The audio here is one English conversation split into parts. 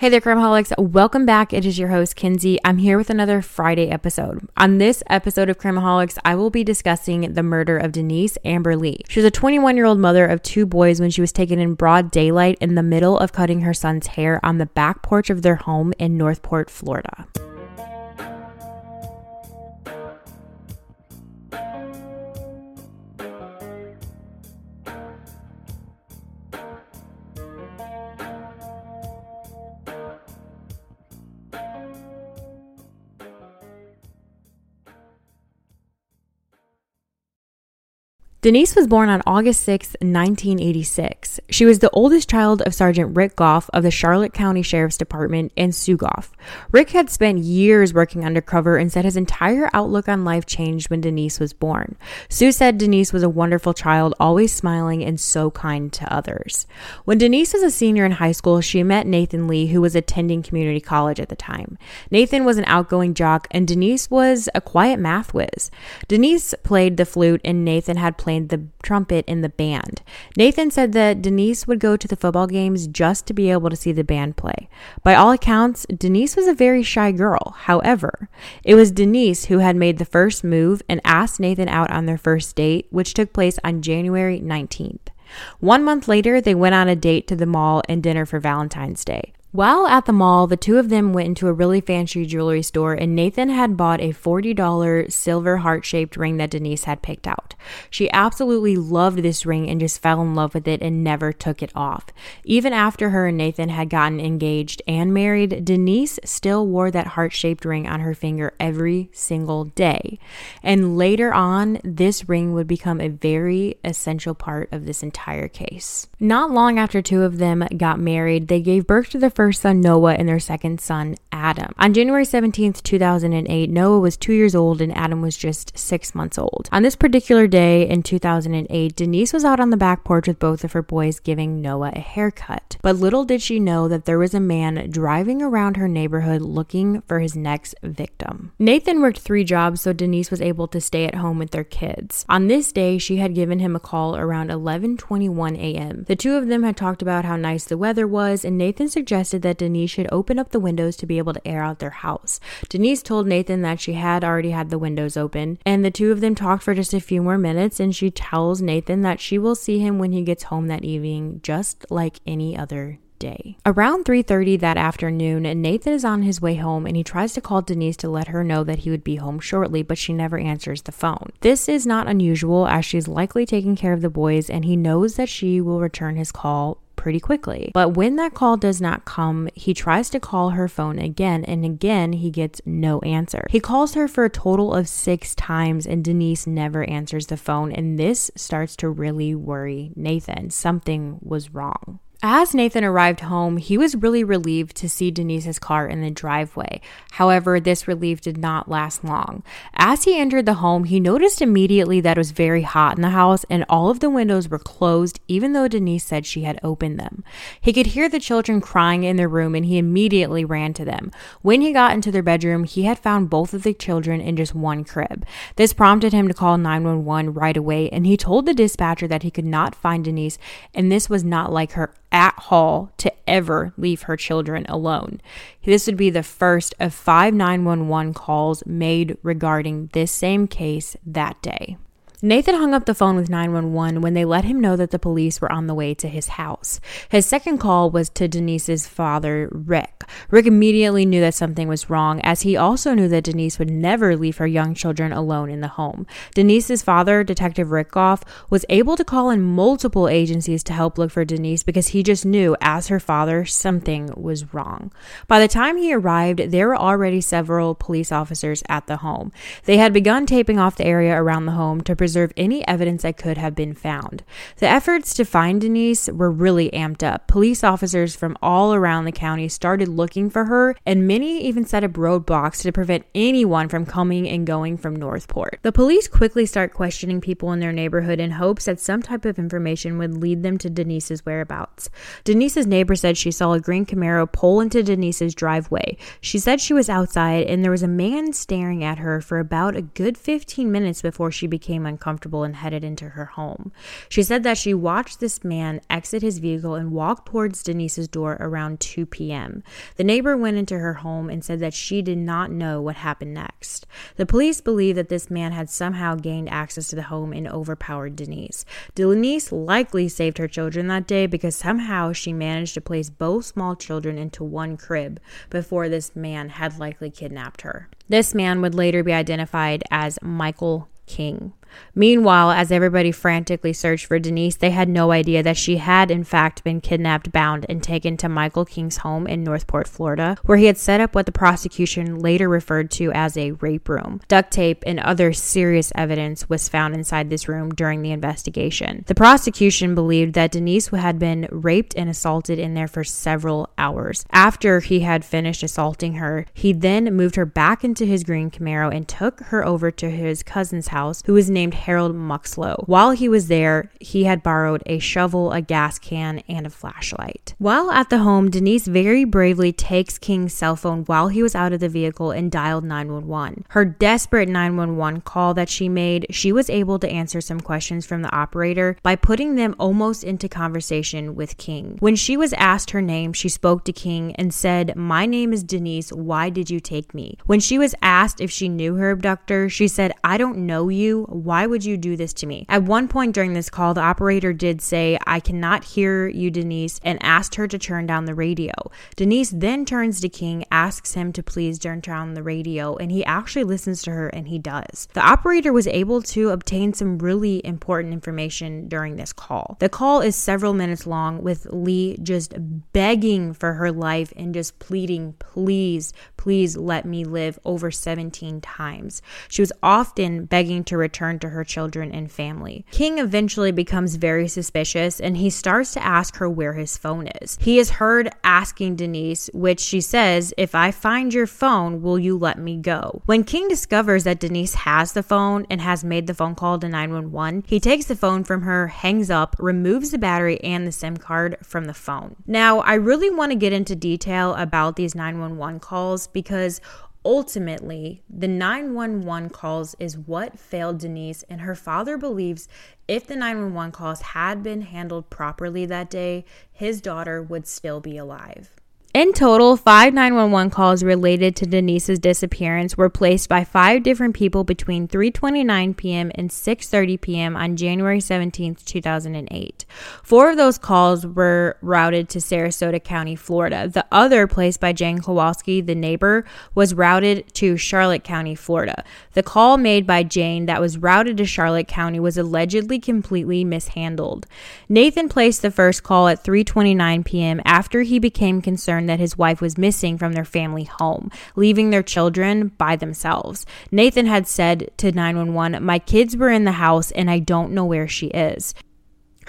Hey there, Crimeaholics. Welcome back. It is your host, Kenzi. I'm here with another Friday episode. On this episode of Crimeaholics, I will be discussing the murder of Denise Amber Lee. She was a 21 year old mother of two boys when she was taken in broad daylight in the middle of cutting her son's hair on the back porch of their home in Northport, Florida. Denise was born on August 6, 1986. She was the oldest child of Sergeant Rick Goff of the Charlotte County Sheriff's Department and Sue Goff. Rick had spent years working undercover and said his entire outlook on life changed when Denise was born. Sue said Denise was a wonderful child, always smiling and so kind to others. When Denise was a senior in high school, she met Nathan Lee, who was attending community college at the time. Nathan was an outgoing jock and Denise was a quiet math whiz. Denise played the flute and Nathan had played played the trumpet in the band. Nathan said that Denise would go to the football games just to be able to see the band play. By all accounts, Denise was a very shy girl. However, it was Denise who had made the first move and asked Nathan out on their first date, which took place on January 19th. One month later, they went on a date to the mall and dinner for Valentine's Day. While at the mall, the two of them went into a really fancy jewelry store, and Nathan had bought a $40 silver heart shaped ring that Denise had picked out. She absolutely loved this ring and just fell in love with it and never took it off. Even after her and Nathan had gotten engaged and married, Denise still wore that heart shaped ring on her finger every single day. And later on, this ring would become a very essential part of this entire case. Not long after two of them got married, they gave birth to the first son, Noah, and their second son, Adam. On January 17th, 2008, Noah was two years old and Adam was just six months old. On this particular day in 2008, Denise was out on the back porch with both of her boys giving Noah a haircut. But little did she know that there was a man driving around her neighborhood looking for his next victim. Nathan worked three jobs, so Denise was able to stay at home with their kids. On this day, she had given him a call around 11:21 a.m. The two of them had talked about how nice the weather was, and Nathan suggested suggested that Denise should open up the windows to be able to air out their house. Denise told Nathan that she had already had the windows open, and the two of them talked for just a few more minutes. And she tells Nathan that she will see him when he gets home that evening, just like any other day. Around 3:30 that afternoon, Nathan is on his way home and he tries to call Denise to let her know that he would be home shortly, but she never answers the phone. This is not unusual as she's likely taking care of the boys and he knows that she will return his call pretty quickly. But when that call does not come, he tries to call her phone again, and again, he gets no answer. He calls her for a total of six times, and Denise never answers the phone, and this starts to really worry Nathan. Something was wrong. As Nathan arrived home, he was really relieved to see Denise's car in the driveway. However, this relief did not last long. As he entered the home, he noticed immediately that it was very hot in the house and all of the windows were closed, even though Denise said she had opened them. He could hear the children crying in their room and he immediately ran to them. When he got into their bedroom, he had found both of the children in just one crib. This prompted him to call 911 right away and he told the dispatcher that he could not find Denise and this was not like her at Hall to ever leave her children alone. This would be the first of five 911 calls made regarding this same case that day. Nathan hung up the phone with 911 when they let him know that the police were on the way to his house. His second call was to Denise's father, Rick. Rick immediately knew that something was wrong, as he also knew that Denise would never leave her young children alone in the home. Denise's father, Detective Rick Goff, was able to call in multiple agencies to help look for Denise because he just knew, as her father, something was wrong. By the time he arrived, there were already several police officers at the home. They had begun taping off the area around the home to preserve any evidence that could have been found. The efforts to find Denise were really amped up. Police officers from all around the county started looking for her, and many even set up roadblocks to prevent anyone from coming and going from Northport. The police quickly start questioning people in their neighborhood in hopes that some type of information would lead them to Denise's whereabouts. Denise's neighbor said she saw a green Camaro pull into Denise's driveway. She said she was outside and there was a man staring at her for about a good 15 minutes before she became uncomfortable and headed into her home. She said that she watched this man exit his vehicle and walk towards Denise's door around 2 p.m. The neighbor went into her home and said that she did not know what happened next. The police believe that this man had somehow gained access to the home and overpowered Denise. Denise likely saved her children that day because somehow she managed to place both small children into one crib before this man had likely kidnapped her. This man would later be identified as Michael King. Meanwhile, as everybody frantically searched for Denise, they had no idea that she had, in fact, been kidnapped, bound, and taken to Michael King's home in Northport, Florida, where he had set up what the prosecution later referred to as a rape room. Duct tape and other serious evidence was found inside this room during the investigation. The prosecution believed that Denise had been raped and assaulted in there for several hours. After he had finished assaulting her, he then moved her back into his green Camaro and took her over to his cousin's house, who was named Harold Muxlow. While he was there, he had borrowed a shovel, a gas can, and a flashlight. While at the home, Denise very bravely takes King's cell phone while he was out of the vehicle and dialed 911. Her desperate 911 call that she made, she was able to answer some questions from the operator by putting them almost into conversation with King. When she was asked her name, she spoke to King and said, My name is Denise. Why did you take me? When she was asked if she knew her abductor, she said, I don't know you. Why would you do this to me? At one point during this call, the operator did say, I cannot hear you, Denise, and asked her to turn down the radio. Denise then turns to King, asks him to please turn down the radio, and he actually listens to her and he does. The operator was able to obtain some really important information during this call. The call is several minutes long with Lee just begging for her life and just pleading, please, please let me live over 17 times. She was often begging to to her children and family. King eventually becomes very suspicious and he starts to ask her where his phone is. He is heard asking Denise, which she says, If I find your phone, will you let me go? When King discovers that Denise has the phone and has made the phone call to 911, he takes the phone from her, hangs up, removes the battery and the SIM card from the phone. Now, I really want to get into detail about these 911 calls because Ultimately, the 911 calls is what failed Denise, and her father believes if the 911 calls had been handled properly that day, his daughter would still be alive. In total, five 911 calls related to Denise's disappearance were placed by five different people between 3:29 p.m. and 6:30 p.m. on January 17, 2008. Four of those calls were routed to Sarasota County, Florida. The other, placed by Jane Kowalski, the neighbor, was routed to Charlotte County, Florida. The call made by Jane that was routed to Charlotte County was allegedly completely mishandled. Nathan placed the first call at 3:29 p.m. after he became concerned that his wife was missing from their family home, leaving their children by themselves. Nathan had said to 911, My kids were in the house and I don't know where she is.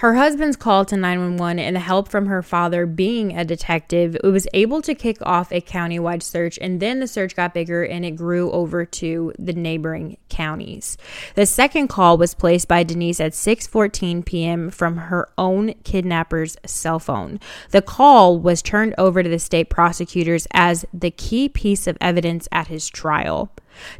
Her husband's call to 911 and the help from her father being a detective, it was able to kick off a countywide search and then the search got bigger and it grew over to the neighboring counties. The second call was placed by Denise at 6:14 p.m. from her own kidnapper's cell phone. The call was turned over to the state prosecutors as the key piece of evidence at his trial.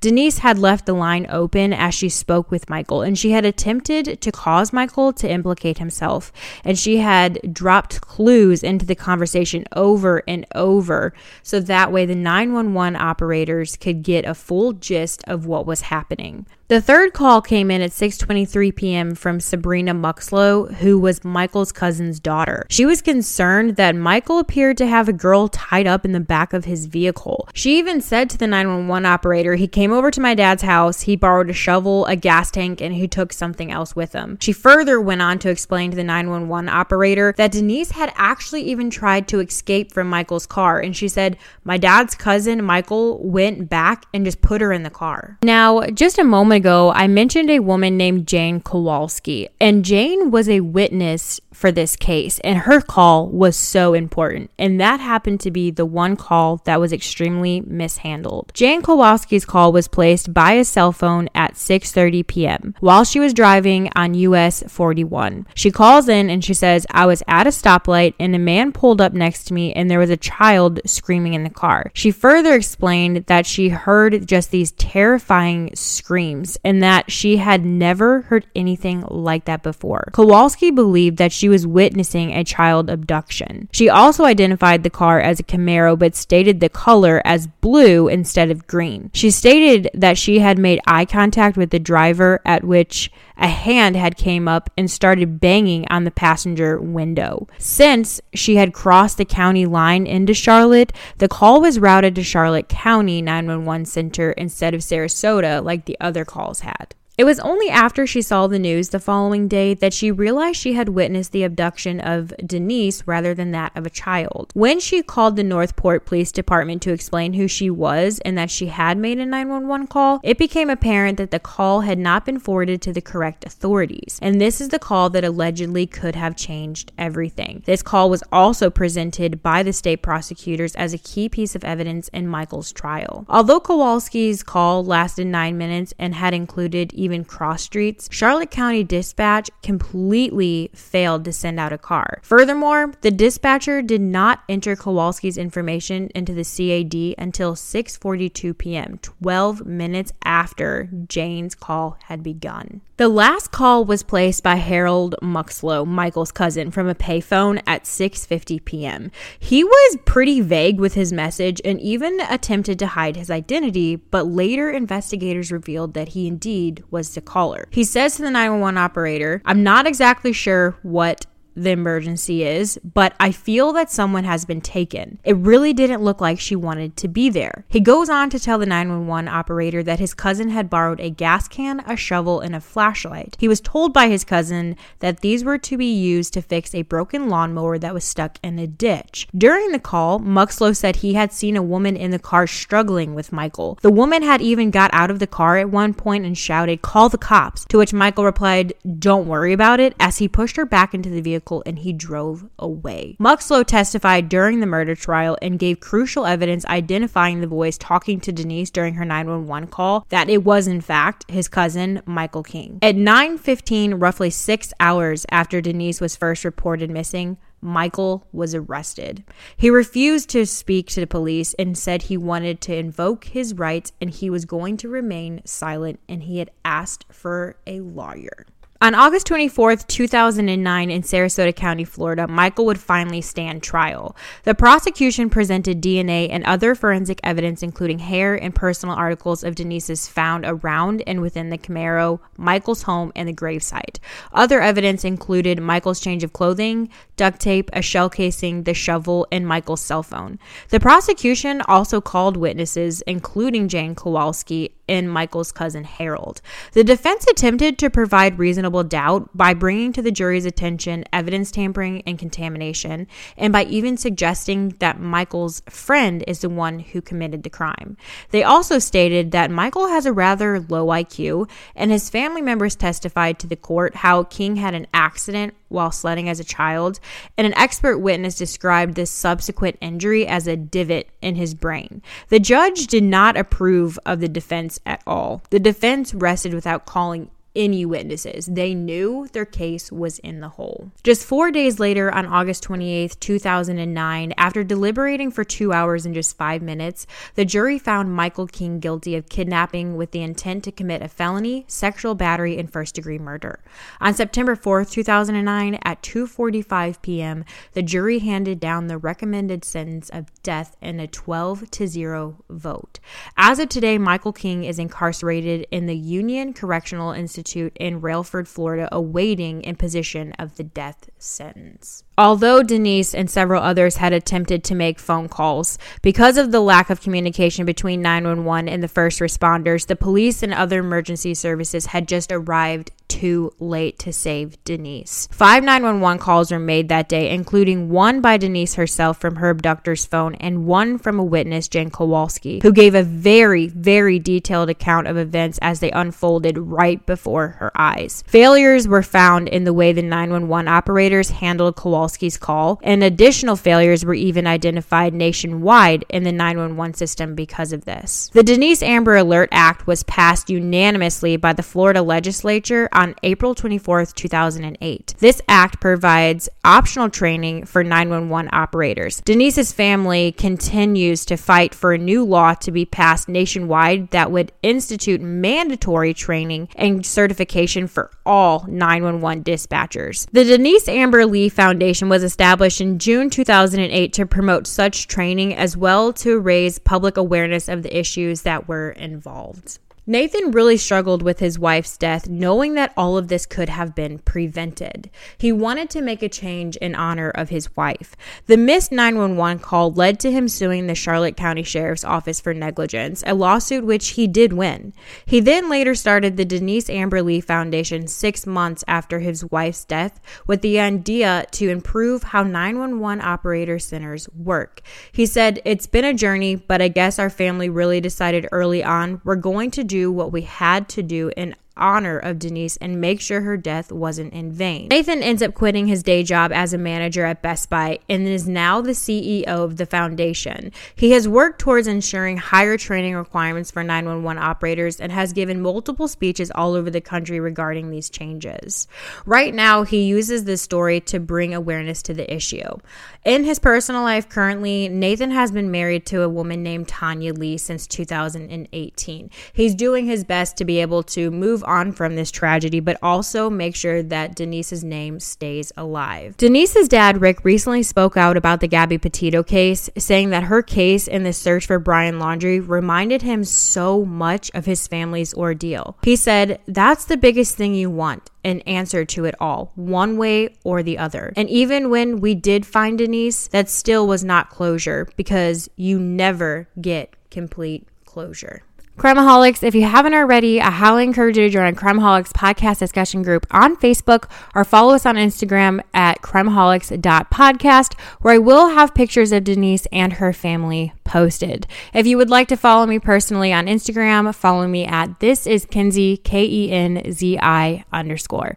Denise had left the line open as she spoke with Michael, and she had attempted to cause Michael to implicate himself, and she had dropped clues into the conversation over and over so that way the 911 operators could get a full gist of what was happening. The third call came in at 6:23 p.m. from Sabrina Muxlow, who was Michael's cousin's daughter. She was concerned that Michael appeared to have a girl tied up in the back of his vehicle. She even said to the 911 operator, "He came over to my dad's house, he borrowed a shovel, a gas tank, and he took something else with him." She further went on to explain to the 911 operator that Denise had actually even tried to escape from Michael's car, and she said, "My dad's cousin Michael went back and just put her in the car." Now, just a moment ago, I mentioned a woman named Jane Kowalski, and Jane was a witness for this case, and her call was so important. And that happened to be the one call that was extremely mishandled. Jane Kowalski's call was placed by a cell phone at 6:30 p.m. while she was driving on US 41. She calls in and she says, "I was at a stoplight and a man pulled up next to me and there was a child screaming in the car." She further explained that she heard just these terrifying screams and that she had never heard anything like that before. Kowalski believed that she was witnessing a child abduction. She also identified the car as a Camaro but stated the color as blue instead of green. She stated that she had made eye contact with the driver at which a hand had came up and started banging on the passenger window. Since she had crossed the county line into Charlotte, the call was routed to Charlotte County 911 Center instead of Sarasota like the other calls had. It was only after she saw the news the following day that she realized she had witnessed the abduction of Denise rather than that of a child. When she called the Northport Police Department to explain who she was and that she had made a 911 call, it became apparent that the call had not been forwarded to the correct authorities. And this is the call that allegedly could have changed everything. This call was also presented by the state prosecutors as a key piece of evidence in Michael's trial. Although Kowalski's call lasted nine minutes and had included even cross streets, Charlotte County Dispatch completely failed to send out a car. Furthermore, the dispatcher did not enter Kowalski's information into the CAD until 6:42 p.m., 12 minutes after Jane's call had begun. The last call was placed by Harold Muxlow, Michael's cousin, from a payphone at 6:50 p.m. He was pretty vague with his message and even attempted to hide his identity, but later investigators revealed that he indeed was was the caller. He says to the 911 operator, I'm not exactly sure what the emergency is, but I feel that someone has been taken. It really didn't look like she wanted to be there. He goes on to tell the 911 operator that his cousin had borrowed a gas can, a shovel, and a flashlight. He was told by his cousin that these were to be used to fix a broken lawnmower that was stuck in a ditch. During the call, Muxlow said he had seen a woman in the car struggling with Michael. The woman had even got out of the car at one point and shouted, Call the cops, to which Michael replied, Don't worry about it, as he pushed her back into the vehicle vehicle and he drove away. Muxlow testified during the murder trial and gave crucial evidence identifying the voice talking to Denise during her 911 call that it was in fact his cousin Michael King. At 9:15, roughly 6 hours after Denise was first reported missing, Michael was arrested. He refused to speak to the police and said he wanted to invoke his rights and he was going to remain silent and he had asked for a lawyer. On August 24th, 2009, in Sarasota County, Florida, Michael would finally stand trial. The prosecution presented DNA and other forensic evidence, including hair and personal articles of Denise's found around and within the Camaro, Michael's home, and the gravesite. Other evidence included Michael's change of clothing, duct tape, a shell casing, the shovel, and Michael's cell phone. The prosecution also called witnesses, including Jane Kowalski and Michael's cousin Harold. The defense attempted to provide reasonable doubt by bringing to the jury's attention evidence tampering and contamination, and by even suggesting that Michael's friend is the one who committed the crime. They also stated that Michael has a rather low IQ, and his family members testified to the court how King had an accident while sledding as a child, and an expert witness described this subsequent injury as a divot in his brain. The judge did not approve of the defense at all. The defense rested without calling any witnesses. They knew their case was in the hole. Just four days later, on August 28, 2009, after deliberating for two hours and just five minutes, the jury found Michael King guilty of kidnapping with the intent to commit a felony, sexual battery, and first degree murder. On September 4, 2009, at 2:45 p.m., the jury handed down the recommended sentence of death in a 12 to 0 vote. As of today, Michael King is incarcerated in the Union Correctional Institute Institute in Raiford, Florida, awaiting imposition of the death sentence. Although Denise and several others had attempted to make phone calls, because of the lack of communication between 911 and the first responders, the police and other emergency services had just arrived too late to save Denise. Five 911 calls were made that day, including one by Denise herself from her abductor's phone and one from a witness, Jen Kowalski, who gave a very, very detailed account of events as they unfolded right before her eyes. Failures were found in the way the 911 operators handled Kowalski's call, and additional failures were even identified nationwide in the 911 system because of this. The Denise Amber Alert Act was passed unanimously by the Florida legislature on April 24, 2008. This act provides optional training for 911 operators. Denise's family continues to fight for a new law to be passed nationwide that would institute mandatory training and certification for all 911 dispatchers. The Denise Amber Lee Foundation was established in June 2008 to promote such training as well to raise public awareness of the issues that were involved. Nathan really struggled with his wife's death, knowing that all of this could have been prevented. He wanted to make a change in honor of his wife. The missed 911 call led to him suing the Charlotte County Sheriff's Office for negligence, a lawsuit which he did win. He then later started the Denise Amber Lee Foundation six months after his wife's death with the idea to improve how 911 operator centers work. He said, It's been a journey, but I guess our family really decided early on we're going to do do what we had to do in honor of Denise and make sure her death wasn't in vain. Nathan ends up quitting his day job as a manager at Best Buy and is now the CEO of the foundation. He has worked towards ensuring higher training requirements for 911 operators and has given multiple speeches all over the country regarding these changes. Right now, he uses this story to bring awareness to the issue. In his personal life currently, Nathan has been married to a woman named Tanya Lee since 2018. He's doing his best to be able to move on from this tragedy, but also make sure that Denise's name stays alive. Denise's dad, Rick, recently spoke out about the Gabby Petito case, saying that her case in the search for Brian Laundrie reminded him so much of his family's ordeal. He said, That's the biggest thing you want an answer to it all, one way or the other. And even when we did find Denise, that still was not closure because you never get complete closure. Crimeaholics, if you haven't already, I highly encourage you to join a Crimeaholics podcast discussion group on Facebook or follow us on Instagram at crimeaholics.podcast, where I will have pictures of Denise and her family posted. If you would like to follow me personally on Instagram, follow me at this is Kenzi, K E N Z I underscore.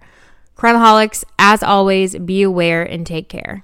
Crimeaholics, as always, be aware and take care.